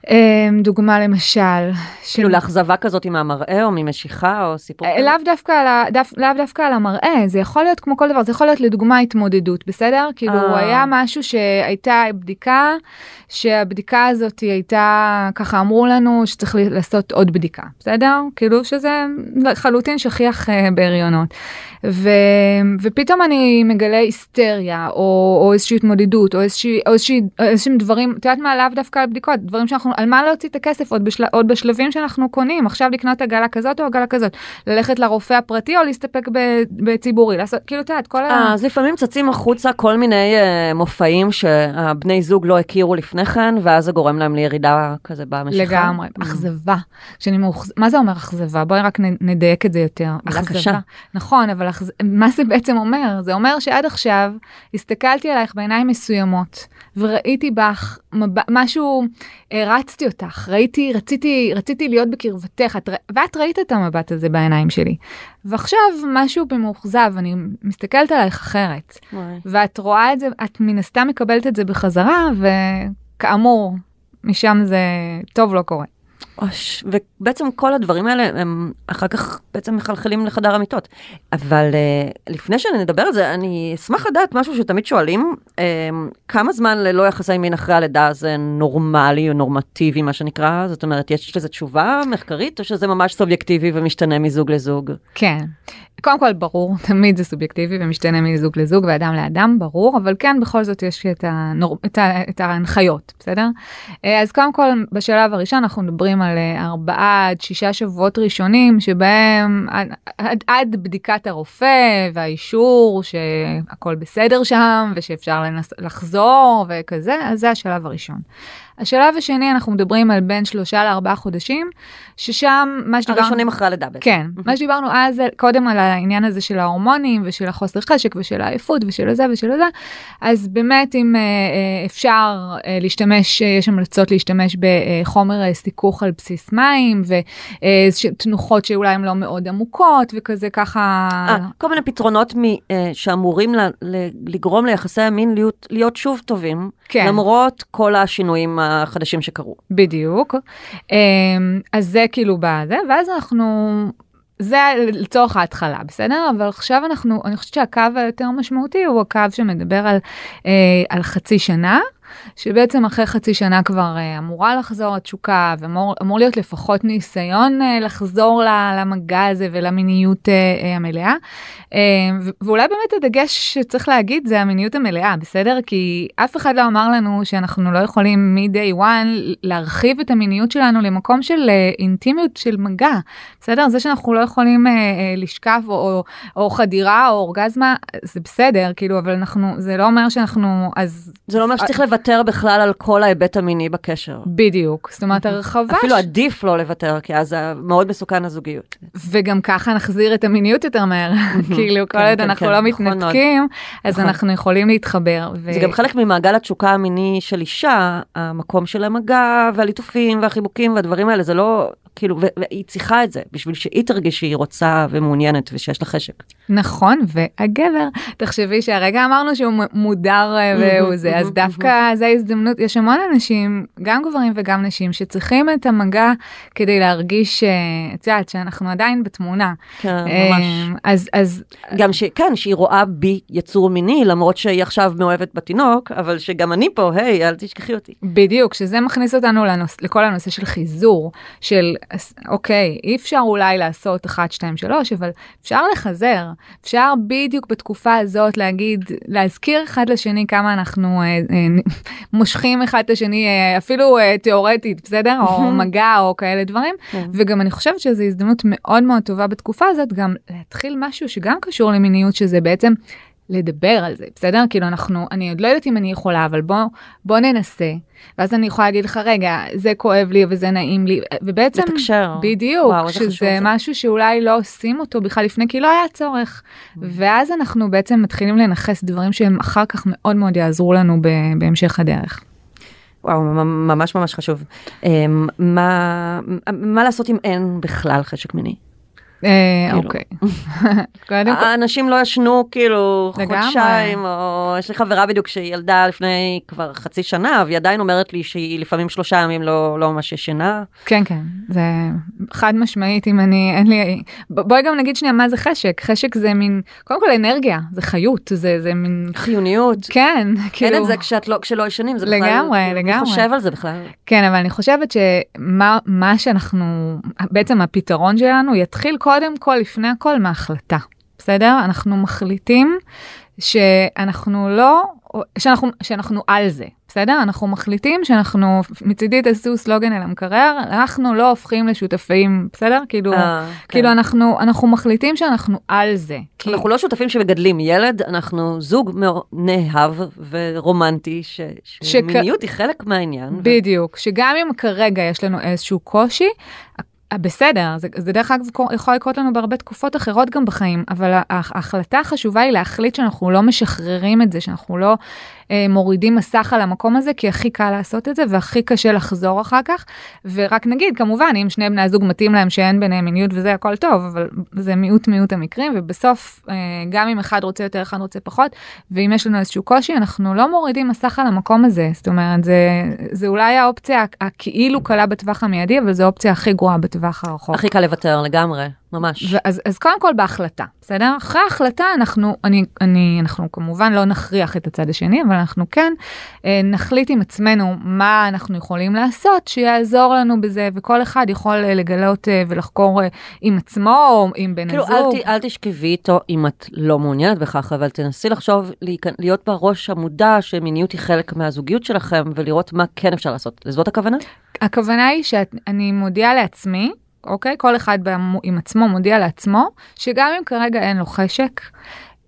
אה, דוגמה למשל של כאילו לאכזבה כזאת מהמראה או ממשיכה או סיפור אה, כזה? לאו דווקא על דף- לאו דווקא על המראה זה יכול להיות כמו כל דבר זה יכול להיות לדוגמה התמודדות בסדר כאילו אה. היה משהו שהייתה בדיקה שהבדיקה הזאת הייתה ככה אמרו לנו שצריך לעשות עוד בדיקה בסדר כאילו שזה לחלוטין שכיח אה, בהריונות ו, ופתאום אני מגלה היסטריה או, או איזושהי התמודדות או איזושהי או איזושהי איזשהם דברים את יודעת מה לאו דווקא על בדיקות דברים שאנחנו על מה להוציא את הכסף עוד, בשל, עוד בשלבים שאנחנו קונים עכשיו לקנות עגלה כזאת או עגלה כזאת ללכת לרופא הפרטי או להסתפק ב, בציבורי לעשות כאילו את יודעת כל ה... אה, אז לפעמים צצים החוצה כל מיני אה, מופעים שהבני זוג לא הכירו לפני כן, ואז זה גורם להם לירידה כזה במשיכה. לגמרי, Mm. אכזבה. כשאני מאוכז... מה זה אומר אכזבה? בואי רק נ- נדייק את זה יותר. אכזבה. נכון, אבל אכז... מה זה בעצם אומר? זה אומר שעד עכשיו הסתכלתי עלייך בעיניים מסוימות, וראיתי בך. משהו, הרצתי אותך, ראיתי, רציתי, רציתי להיות בקרבתך, את... ואת ראית את המבט הזה בעיניים שלי. ועכשיו משהו במאוכזב, אני מסתכלת עלייך אחרת. וואי. ואת רואה את זה, את מן הסתם מקבלת את זה בחזרה, וכאמור, משם זה טוב לא קורה. אוש, ובעצם כל הדברים האלה הם אחר כך בעצם מחלחלים לחדר המיטות. אבל uh, לפני שנדבר על זה, אני אשמח לדעת משהו שתמיד שואלים, uh, כמה זמן ללא יחסי מין אחרי הלידה זה נורמלי או נורמטיבי, מה שנקרא? זאת אומרת, יש לזה תשובה מחקרית, או שזה ממש סובייקטיבי ומשתנה מזוג לזוג? כן. קודם כל ברור, תמיד זה סובייקטיבי ומשתנה מזוג לזוג ואדם לאדם, ברור, אבל כן בכל זאת יש את, הנור... את, ה... את ההנחיות, בסדר? אז קודם כל בשלב הראשון אנחנו מדברים על ארבעה עד שישה שבועות ראשונים שבהם עד, עד, עד בדיקת הרופא והאישור שהכל בסדר שם ושאפשר לנס... לחזור וכזה, אז זה השלב הראשון. השלב השני אנחנו מדברים על בין שלושה לארבעה חודשים, ששם מה שדיברנו... הראשונים אחרי הלידה בעצם. כן, מה שדיברנו אז קודם על העניין הזה של ההורמונים ושל החוסר חשק ושל העייפות ושל הזה ושל הזה, אז באמת אם אה, אה, אפשר אה, להשתמש, יש המלצות להשתמש בחומר סיכוך על בסיס מים ותנוחות שאולי הן לא מאוד עמוקות וכזה ככה... 아, כל מיני פתרונות מ, שאמורים לגרום ליחסי המין להיות, להיות שוב טובים, כן. למרות כל השינויים. החדשים שקרו. בדיוק. אמ, אז זה כאילו בזה, ואז אנחנו, זה לצורך ההתחלה, בסדר? אבל עכשיו אנחנו, אני חושבת שהקו היותר משמעותי הוא הקו שמדבר על, אה, על חצי שנה. שבעצם אחרי חצי שנה כבר uh, אמורה לחזור התשוקה ואמור להיות לפחות ניסיון uh, לחזור למגע הזה ולמיניות uh, המלאה. ואולי באמת הדגש שצריך להגיד זה המיניות המלאה, בסדר? כי אף אחד לא אמר לנו שאנחנו לא יכולים מ-day one להרחיב את המיניות שלנו למקום של אינטימיות של מגע, בסדר? זה שאנחנו לא יכולים לשקף או, או, או חדירה או אורגזמה, זה בסדר, כאילו, אבל אנחנו, זה לא אומר שאנחנו, אז... זה לא אומר שצריך לוותר בכלל על כל ההיבט המיני בקשר. בדיוק, זאת אומרת הרחבה... אפילו עדיף לא לוותר, כי אז מאוד מסוכן הזוגיות. וגם ככה נחזיר את המיניות יותר מהר. כאילו, כל כן, עוד כן, אנחנו כן, לא נכון מתנתקים, אז נכון. אנחנו יכולים להתחבר. זה גם חלק ממעגל התשוקה המיני של אישה, המקום של המגע והליטופים והחיבוקים והדברים האלה, זה לא... כאילו, והיא צריכה את זה בשביל שהיא תרגיש שהיא רוצה ומעוניינת ושיש לה חשק. נכון, והגבר, תחשבי שהרגע אמרנו שהוא מודר אה, והוא זה, אז דווקא זה ההזדמנות, יש המון אנשים, גם גברים וגם נשים, שצריכים את המגע כדי להרגיש, אה, את יודעת, שאנחנו עדיין בתמונה. כן, ממש. אה, אז, אז... גם ש... כן, שהיא רואה בי יצור מיני, למרות שהיא עכשיו מאוהבת בתינוק, אבל שגם אני פה, היי, אל תשכחי אותי. בדיוק, שזה מכניס אותנו לנוס, לכל הנושא של חיזור, של אוקיי, אי אפשר אולי לעשות 1, 2, 3, אבל אפשר לחזר, אפשר בדיוק בתקופה הזאת להגיד, להזכיר אחד לשני כמה אנחנו אה, אה, מושכים אחד את השני, אה, אפילו אה, תיאורטית, בסדר? או מגע או כאלה דברים. כן. וגם אני חושבת שזו הזדמנות מאוד מאוד טובה בתקופה הזאת, גם להתחיל משהו שגם קשור למיניות, שזה בעצם לדבר על זה, בסדר? כאילו אנחנו, אני עוד לא יודעת אם אני יכולה, אבל בוא, בוא ננסה. ואז אני יכולה להגיד לך, רגע, זה כואב לי וזה נעים לי, ובעצם, לתקשר. בדיוק, וואו, שזה משהו שאולי לא עושים אותו בכלל לפני, כי לא היה צורך. Mm. ואז אנחנו בעצם מתחילים לנכס דברים שהם אחר כך מאוד מאוד יעזרו לנו בהמשך הדרך. וואו, ממש ממש חשוב. אמ, מה, מה לעשות אם אין בכלל חשק מיני? אה, כאילו. אוקיי. האנשים לא ישנו כאילו חודשיים, או יש לי חברה בדיוק שהיא ילדה לפני כבר חצי שנה, והיא עדיין אומרת לי שהיא לפעמים שלושה ימים לא, לא ממש ישנה. כן, כן, זה חד משמעית אם אני, אין לי, בואי גם נגיד שנייה מה זה חשק, חשק זה מין, קודם כל אנרגיה, זה חיות, זה, זה מין... חיוניות. כן, כאילו... אין את זה כשאת לא, כשלא ישנים, זה בכלל... לגמרי, לגמרי. אני חושב על זה בכלל. כן, אבל אני חושבת שמה שאנחנו, בעצם הפתרון שלנו יתחיל כל קודם כל, לפני הכל, מהחלטה, בסדר? אנחנו מחליטים שאנחנו לא, שאנחנו, שאנחנו על זה, בסדר? אנחנו מחליטים שאנחנו, מצידי תעשו סלוגן אל המקרר, אנחנו לא הופכים לשותפים, בסדר? כאילו, 아, אה, כן. כאילו אנחנו, אנחנו מחליטים שאנחנו על זה. כי... אנחנו לא שותפים שמגדלים ילד, אנחנו זוג נאהב ורומנטי, ש... שמיניות שכ... היא חלק מהעניין. בדיוק, ו... שגם אם כרגע יש לנו איזשהו קושי, בסדר, זה, זה דרך אגב יכול לקרות לנו בהרבה תקופות אחרות גם בחיים, אבל ההחלטה החשובה היא להחליט שאנחנו לא משחררים את זה, שאנחנו לא, אה, מורידים מסך על המקום הזה, כי הכי קל לעשות את זה והכי קשה לחזור אחר כך. ורק נגיד, כמובן, אם שני בני הזוג מתאים להם שאין ביניהם מיניות וזה הכל טוב, אבל זה מיעוט מיעוט המקרים, ובסוף, אה, גם אם אחד רוצה יותר, אחד רוצה פחות, ואם יש לנו איזשהו קושי, אנחנו לא מורידים מסך על המקום הזה. זאת אומרת, זה, זה אולי האופציה הכאילו קלה בטווח המיידי, אבל זו האופציה הכי גרועה בטווח הרחוק. הכי קל לוותר לגמרי, ממש. ואז, אז קודם כל בהחלטה, בסדר? אחרי ההחלטה אנחנו, אני, אני, אנחנו כמובן לא נכריח את הצד השני, אבל אנחנו כן אה, נחליט עם עצמנו מה אנחנו יכולים לעשות שיעזור לנו בזה, וכל אחד יכול אה, לגלות אה, ולחקור אה, עם עצמו או עם בן כאילו, הזוג. אל, ת- אל תשכבי איתו אם את לא מעוניינת בכך, אבל תנסי לחשוב, להיות בראש המודע שמיניות היא חלק מהזוגיות שלכם, ולראות מה כן אפשר לעשות. זאת הכוונה? הכוונה היא שאני מודיעה לעצמי, אוקיי? כל אחד עם עצמו מודיע לעצמו, שגם אם כרגע אין לו חשק,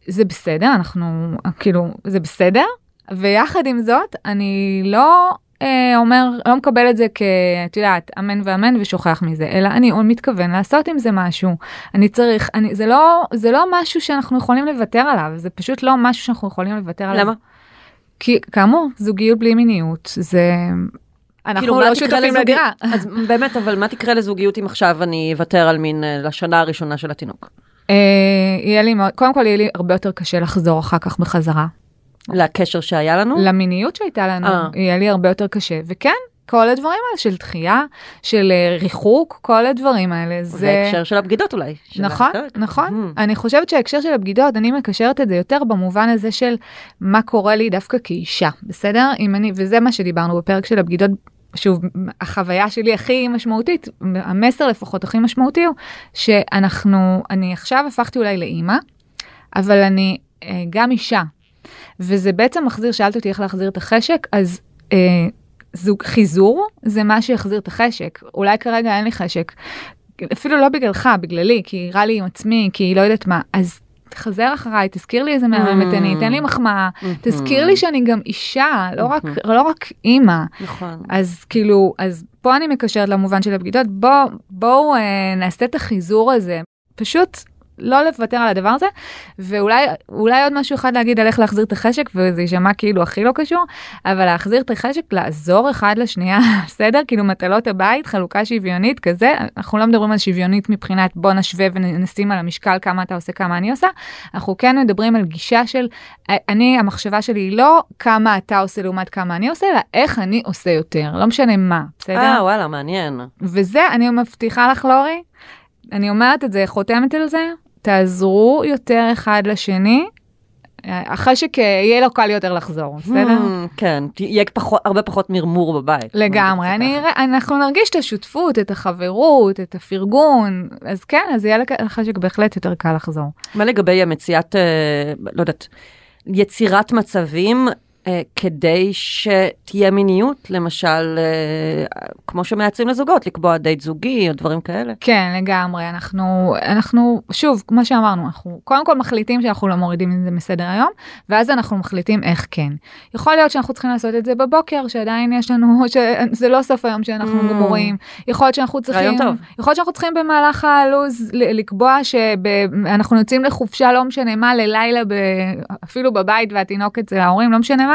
זה בסדר, אנחנו, כאילו, זה בסדר, ויחד עם זאת, אני לא אה, אומר, לא מקבל את זה כ... את יודעת, אמן ואמן ושוכח מזה, אלא אני מתכוון לעשות עם זה משהו. אני צריך, אני, זה לא, זה לא משהו שאנחנו יכולים לוותר עליו, זה פשוט לא משהו שאנחנו יכולים לוותר עליו. למה? כי כאמור, זוגיות בלי מיניות, זה... אנחנו כאילו, לא שותפים לדירה. אז באמת, אבל מה תקרה לזוגיות אם עכשיו אני אוותר על מין אה, לשנה הראשונה של התינוק? אה, יהיה לי מאוד, קודם כל יהיה לי הרבה יותר קשה לחזור אחר כך בחזרה. לקשר שהיה לנו? למיניות שהייתה לנו, אה. יהיה לי הרבה יותר קשה. וכן, כל הדברים האלה של דחייה, של ריחוק, כל הדברים האלה, זה... בהקשר של הבגידות אולי. של נכון, הפרק. נכון. Mhm. אני חושבת שההקשר של הבגידות, אני מקשרת את זה יותר במובן הזה של מה קורה לי דווקא כאישה, בסדר? אם אני, וזה מה שדיברנו בפרק של הבגידות. שוב, החוויה שלי הכי משמעותית, המסר לפחות הכי משמעותי הוא שאנחנו, אני עכשיו הפכתי אולי לאימא, אבל אני אה, גם אישה. וזה בעצם מחזיר, שאלת אותי איך להחזיר את החשק, אז אה, זוג חיזור זה מה שיחזיר את החשק. אולי כרגע אין לי חשק, אפילו לא בגללך, בגללי, כי רע לי עם עצמי, כי לא יודעת מה, אז תחזר אחריי, תזכיר לי איזה מהממת אני, תן לי מחמאה, תזכיר לי שאני גם אישה, לא רק, לא רק אימא. נכון. אז כאילו, אז פה אני מקשרת למובן של הבגידות, בוא, בואו אה, נעשה את החיזור הזה, פשוט לא לוותר על הדבר הזה, ואולי אולי עוד משהו אחד להגיד על איך להחזיר את החשק, וזה יישמע כאילו הכי לא קשור, אבל להחזיר את החשק, לעזור אחד לשנייה, בסדר? כאילו מטלות הבית, חלוקה שוויונית כזה, אנחנו לא מדברים על שוויונית מבחינת בוא נשווה ונשים על המשקל כמה אתה עושה, כמה אני עושה, אנחנו כן מדברים על גישה של, אני, המחשבה שלי היא לא כמה אתה עושה לעומת כמה אני עושה, אלא איך אני עושה יותר, לא משנה מה, בסדר? אה, וואלה, מעניין. וזה, אני מבטיחה לך, לורי, אני אומרת את זה, חותמת על זה, תעזרו יותר אחד לשני, אחרי שיהיה לו קל יותר לחזור, בסדר? Hmm, כן, יהיה פחות, הרבה פחות מרמור בבית. לגמרי, אני, אנחנו נרגיש את השותפות, את החברות, את הפרגון, אז כן, אז יהיה לחשק בהחלט יותר קל לחזור. מה לגבי מציאת, אה, לא יודעת, יצירת מצבים כדי שתהיה מיניות, למשל, אה, כמו שמייצרים לזוגות, לקבוע דייט זוגי או דברים כאלה? כן, לגמרי. אנחנו, אנחנו, שוב, כמו שאמרנו, אנחנו קודם כל מחליטים שאנחנו לא מורידים את זה מסדר היום, ואז אנחנו מחליטים איך כן. יכול להיות שאנחנו צריכים לעשות את זה בבוקר, שעדיין יש לנו, שזה לא סוף היום שאנחנו Mm. גמורים. יכול להיות שאנחנו צריכים, רעיון טוב. יכול להיות שאנחנו צריכים במהלך הלו"ז לקבוע שאנחנו יוצאים לחופשה, לא משנה מה, ללילה, ב, אפילו בבית והתינוק אצל ההורים, לא משנה מה.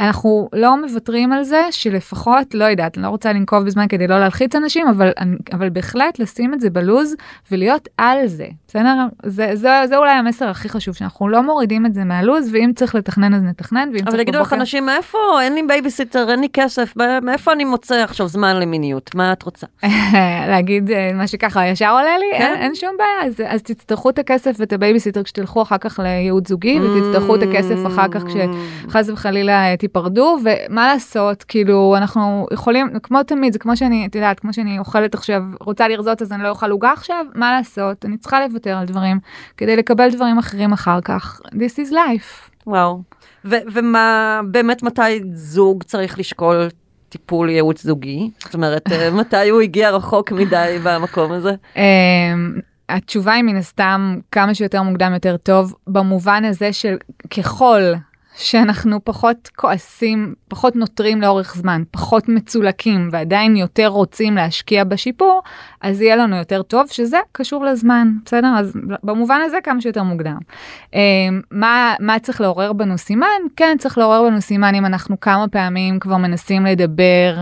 אנחנו לא מוותרים על זה שלפחות לא יודעת אני לא רוצה לנקוב בזמן כדי לא להלחיץ אנשים אבל אבל בהחלט לשים את זה בלוז ולהיות על זה בסדר זה זה זה אולי המסר הכי חשוב שאנחנו לא מורידים את זה מהלוז ואם צריך לתכנן אז נתכנן ואם אבל יגידו לך אנשים, מאיפה, אין לי בייביסיטר, אין לי כסף, מאיפה אני מוצא עכשיו זמן למיניות? מה את רוצה? להגיד אה, מה שככה ישר עולה לי כן. אין, אין שום בעיה אז, אז תצטרכו את הכסף ואת הבייביסיטר כשתלכו אחר כך לייעוץ זוגי ותצטרכו את הכסף אחר כך כש... חס וחלילה אה, תיפרדו ומה לעשות כאילו אנחנו יכולים כמו תמיד זה כמו שאני את יודעת כמו שאני אוכלת עכשיו רוצה לרזות אז אני לא אוכל עוגה עכשיו מה לעשות אני צריכה לוותר על דברים כדי לקבל דברים אחרים אחר כך this is life. וואו. ו- ומה, באמת מתי זוג צריך לשקול טיפול ייעוץ זוגי? זאת אומרת, אה, מתי הוא הגיע רחוק מדי במקום הזה? אמ, התשובה היא מן הסתם כמה שיותר מוקדם יותר טוב במובן הזה של ככל שאנחנו פחות כועסים, פחות נותרים לאורך זמן, פחות מצולקים ועדיין יותר רוצים להשקיע בשיפור, אז יהיה לנו יותר טוב, שזה קשור לזמן, בסדר? אז במובן הזה כמה שיותר מוקדם. אה, מה, מה צריך לעורר בנו סימן? כן, צריך לעורר בנו סימן אם אנחנו כמה פעמים כבר מנסים לדבר.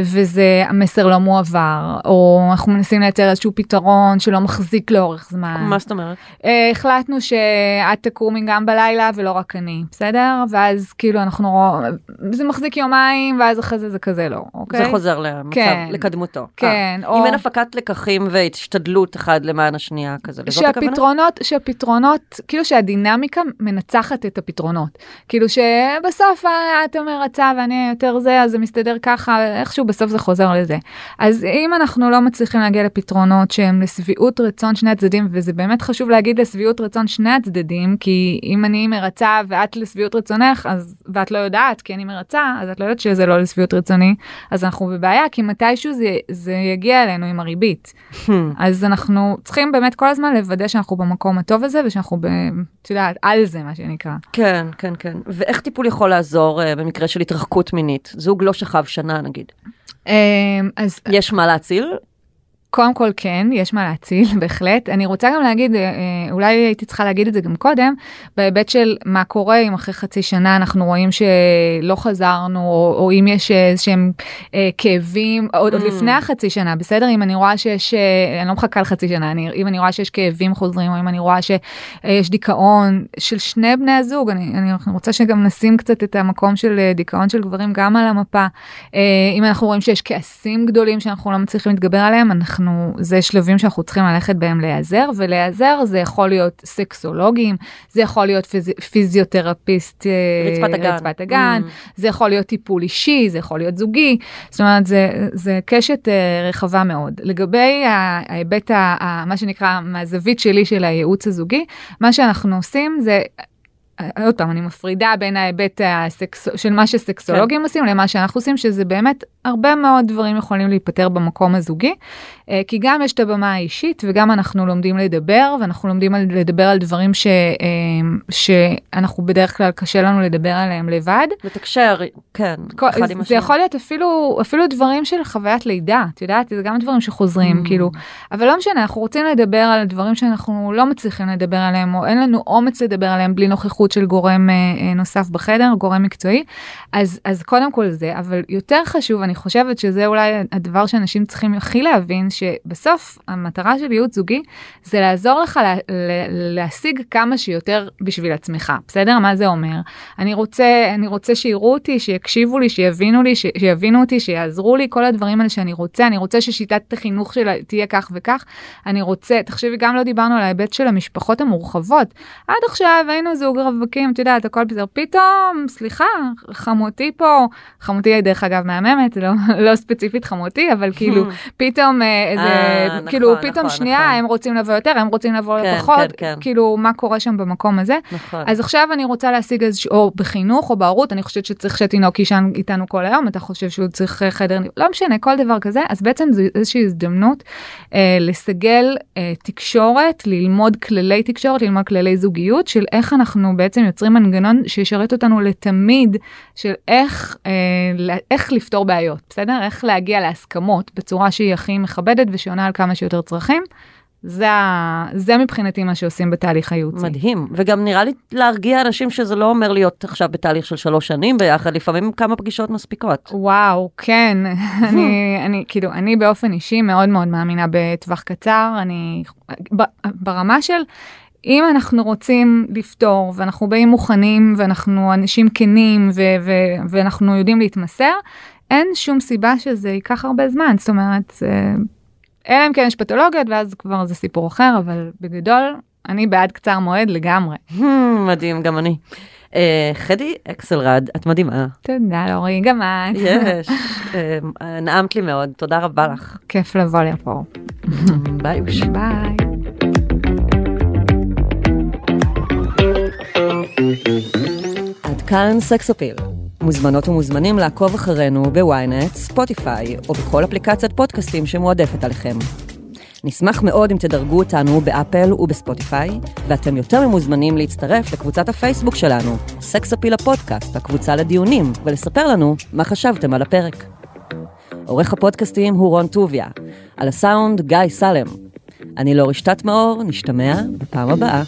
וזה המסר לא מועבר, או אנחנו מנסים לייצר איזשהו פתרון שלא מחזיק לאורך זמן. מה זאת אומרת? Uh, החלטנו שאת תקומי גם בלילה ולא רק אני, בסדר? ואז כאילו אנחנו, זה מחזיק יומיים ואז אחרי זה זה כזה לא, אוקיי? זה חוזר למצב, כן. לקדמותו. כן, אה, אם אין הפקת לקחים והשתדלות אחד למען השנייה כזה, לזאת הכוונה? שהפתרונות, שהפתרונות, כאילו שהדינמיקה מנצחת את הפתרונות. כאילו שבסוף אה, את מרצה ואני יותר זה, אז זה מסתדר ככה, איכשהו בסוף זה חוזר לזה. אז אם אנחנו לא מצליחים להגיע לפתרונות שהם לשביעות רצון שני הצדדים, וזה באמת חשוב להגיד לשביעות רצון שני הצדדים, כי אם אני מרצה ואת לשביעות רצונך, אז, ואת לא יודעת כי אני מרצה, אז את לא יודעת שזה לא לשביעות רצוני, אז אנחנו בבעיה, כי מתישהו זה, זה יגיע אלינו עם הריבית. Hmm. אז אנחנו צריכים באמת כל הזמן לוודא שאנחנו במקום הטוב הזה, ושאנחנו, את יודעת, על זה מה שנקרא. כן, כן, כן. ואיך טיפול יכול לעזור uh, במקרה של התרחקות מינית? זוג לא שכב שנה נגיד. אמ, אז יש מה להציל? קודם כל כן, יש מה להציל, בהחלט. אני רוצה גם להגיד, אה, אה, אולי הייתי צריכה להגיד את זה גם קודם, בהיבט של מה קורה אם אחרי חצי שנה אנחנו רואים שלא חזרנו, או, או אם יש איזשהם אה, כאבים, עוד, עוד Mm. לפני החצי שנה, בסדר? אם אני רואה שיש, אה, אני לא מחכה לחצי שנה, אני, אם אני רואה שיש כאבים חוזרים, או אם אני רואה שיש דיכאון של שני בני הזוג, אני, אני רוצה שגם נשים קצת את המקום של אה, דיכאון של גברים גם על המפה. אה, אם אנחנו רואים שיש כעסים גדולים שאנחנו לא מצליחים להתגבר עליהם, אנחנו, זה שלבים שאנחנו צריכים ללכת בהם להיעזר, ולהיעזר זה יכול להיות סקסולוגים, זה יכול להיות פיז, פיזיותרפיסט, אה, רצפת הגן. רצפת הגן, Mm. זה יכול להיות טיפול אישי, זה יכול להיות זוגי, זאת אומרת זה, זה קשת אה, רחבה מאוד. לגבי ההיבט, מה שנקרא, מהזווית שלי של הייעוץ הזוגי, מה שאנחנו עושים זה, עוד פעם, אני מפרידה בין ההיבט הסקס... של מה שסקסולוגים עושים למה שאנחנו עושים, שזה באמת הרבה מאוד דברים יכולים להיפתר במקום הזוגי, אה, כי גם יש את הבמה האישית וגם אנחנו לומדים לדבר, ואנחנו לומדים על, לדבר על דברים ש, אה, שאנחנו בדרך כלל קשה לנו לדבר עליהם לבד. לתקשר, כן, כל- אחד עם זה השני. יכול להיות אפילו אפילו דברים של חוויית לידה את יודעת זה גם דברים שחוזרים Mm. כאילו אבל לא משנה אנחנו רוצים לדבר על דברים שאנחנו לא מצליחים לדבר עליהם או אין לנו אומץ לדבר עליהם בלי נוכחות של גורם אה, אה, נוסף בחדר גורם מקצועי. אז אז קודם כל זה אבל יותר חשוב אני חושבת שזה אולי הדבר שאנשים צריכים הכי להבין שבסוף המטרה של ייעוץ זוגי זה לעזור לך לה, לה, להשיג כמה שיותר בשביל עצמך בסדר? מה זה אומר? אני רוצה אני רוצה שיראו אותי שיקשיבו לי שיבינו לי ש, שיבינו אותי שיעזרו לי כל הדברים האלה שאני רוצה. אני רוצה ששיטת החינוך שלה תהיה כך וכך. אני רוצה תחשבי גם לא דיברנו על ההיבט של המשפחות המורחבות. עד עכשיו היינו זוג רווקים את יודעת הכל בסדר פתאום סליחה חמותי פה חמותי דרך אגב מהממת לא לא ספציפית חמותי אבל כאילו פתאום אה, איזה אה, נכון, כאילו נכון, פתאום שנייה נכון. הם רוצים לבוא יותר הם רוצים לבוא כן, פחות כן, כן. כאילו מה קורה שם במקום הזה נכון. אז עכשיו אני רוצה להשיג איזשהו, או בחינוך או בהורות, אני חושבת שצריך שתינוק יישן איתנו כל היום, אתה חושב שהוא צריך אה, חדר, לא משנה, כל דבר כזה, אז בעצם זו איזושהי הזדמנות אה, לסגל אה, תקשורת, ללמוד כללי תקשורת, ללמוד כללי זוגיות, של איך אנחנו בעצם יוצרים מנגנון שישרת אותנו לתמיד, של איך, אה, איך לפתור בעיות, בסדר? איך להגיע להסכמות בצורה שהיא הכי מכבדת ושעונה על כמה שיותר צרכים. זה, זה מבחינתי מה שעושים בתהליך הייעוצי. מדהים, וגם נראה לי להרגיע אנשים שזה לא אומר להיות עכשיו בתהליך של שלוש שנים ביחד, לפעמים כמה פגישות מספיקות. וואו, כן, אני, אני, כאילו, אני באופן אישי מאוד מאוד מאמינה בטווח קצר, אני, ב- ברמה של, אם אנחנו רוצים לפתור, ואנחנו באים מוכנים, ואנחנו אנשים כנים, ו- ו- ואנחנו יודעים להתמסר, אין שום סיבה שזה ייקח הרבה זמן, זאת אומרת, אלא אם כן יש פתולוגיות, ואז כבר זה סיפור אחר, אבל בגדול, אני בעד קצר מועד לגמרי. מדהים, גם אני. אה, חדי אקסלרד, את מדהימה. תודה, לאורי, גם את. יש. אה, נעמת לי מאוד, תודה רבה לך. כיף לבוא לפה. ביי. ביי. עד כאן סקס אפיל. מוזמנות ומוזמנים לעקוב אחרינו בוויינט, ספוטיפיי או בכל אפליקציית פודקאסטים שמועדפת עליכם. נשמח מאוד אם תדרגו אותנו באפל ובספוטיפיי, ואתם יותר ממוזמנים להצטרף לקבוצת הפייסבוק שלנו, סקס אפיל הפודקאסט, הקבוצה לדיונים, ולספר לנו מה חשבתם על הפרק. עורך הפודקאסטים הוא רון טוביה, על הסאונד גיא סלם. אני לא רשתת מאור, נשתמע בפעם הבאה.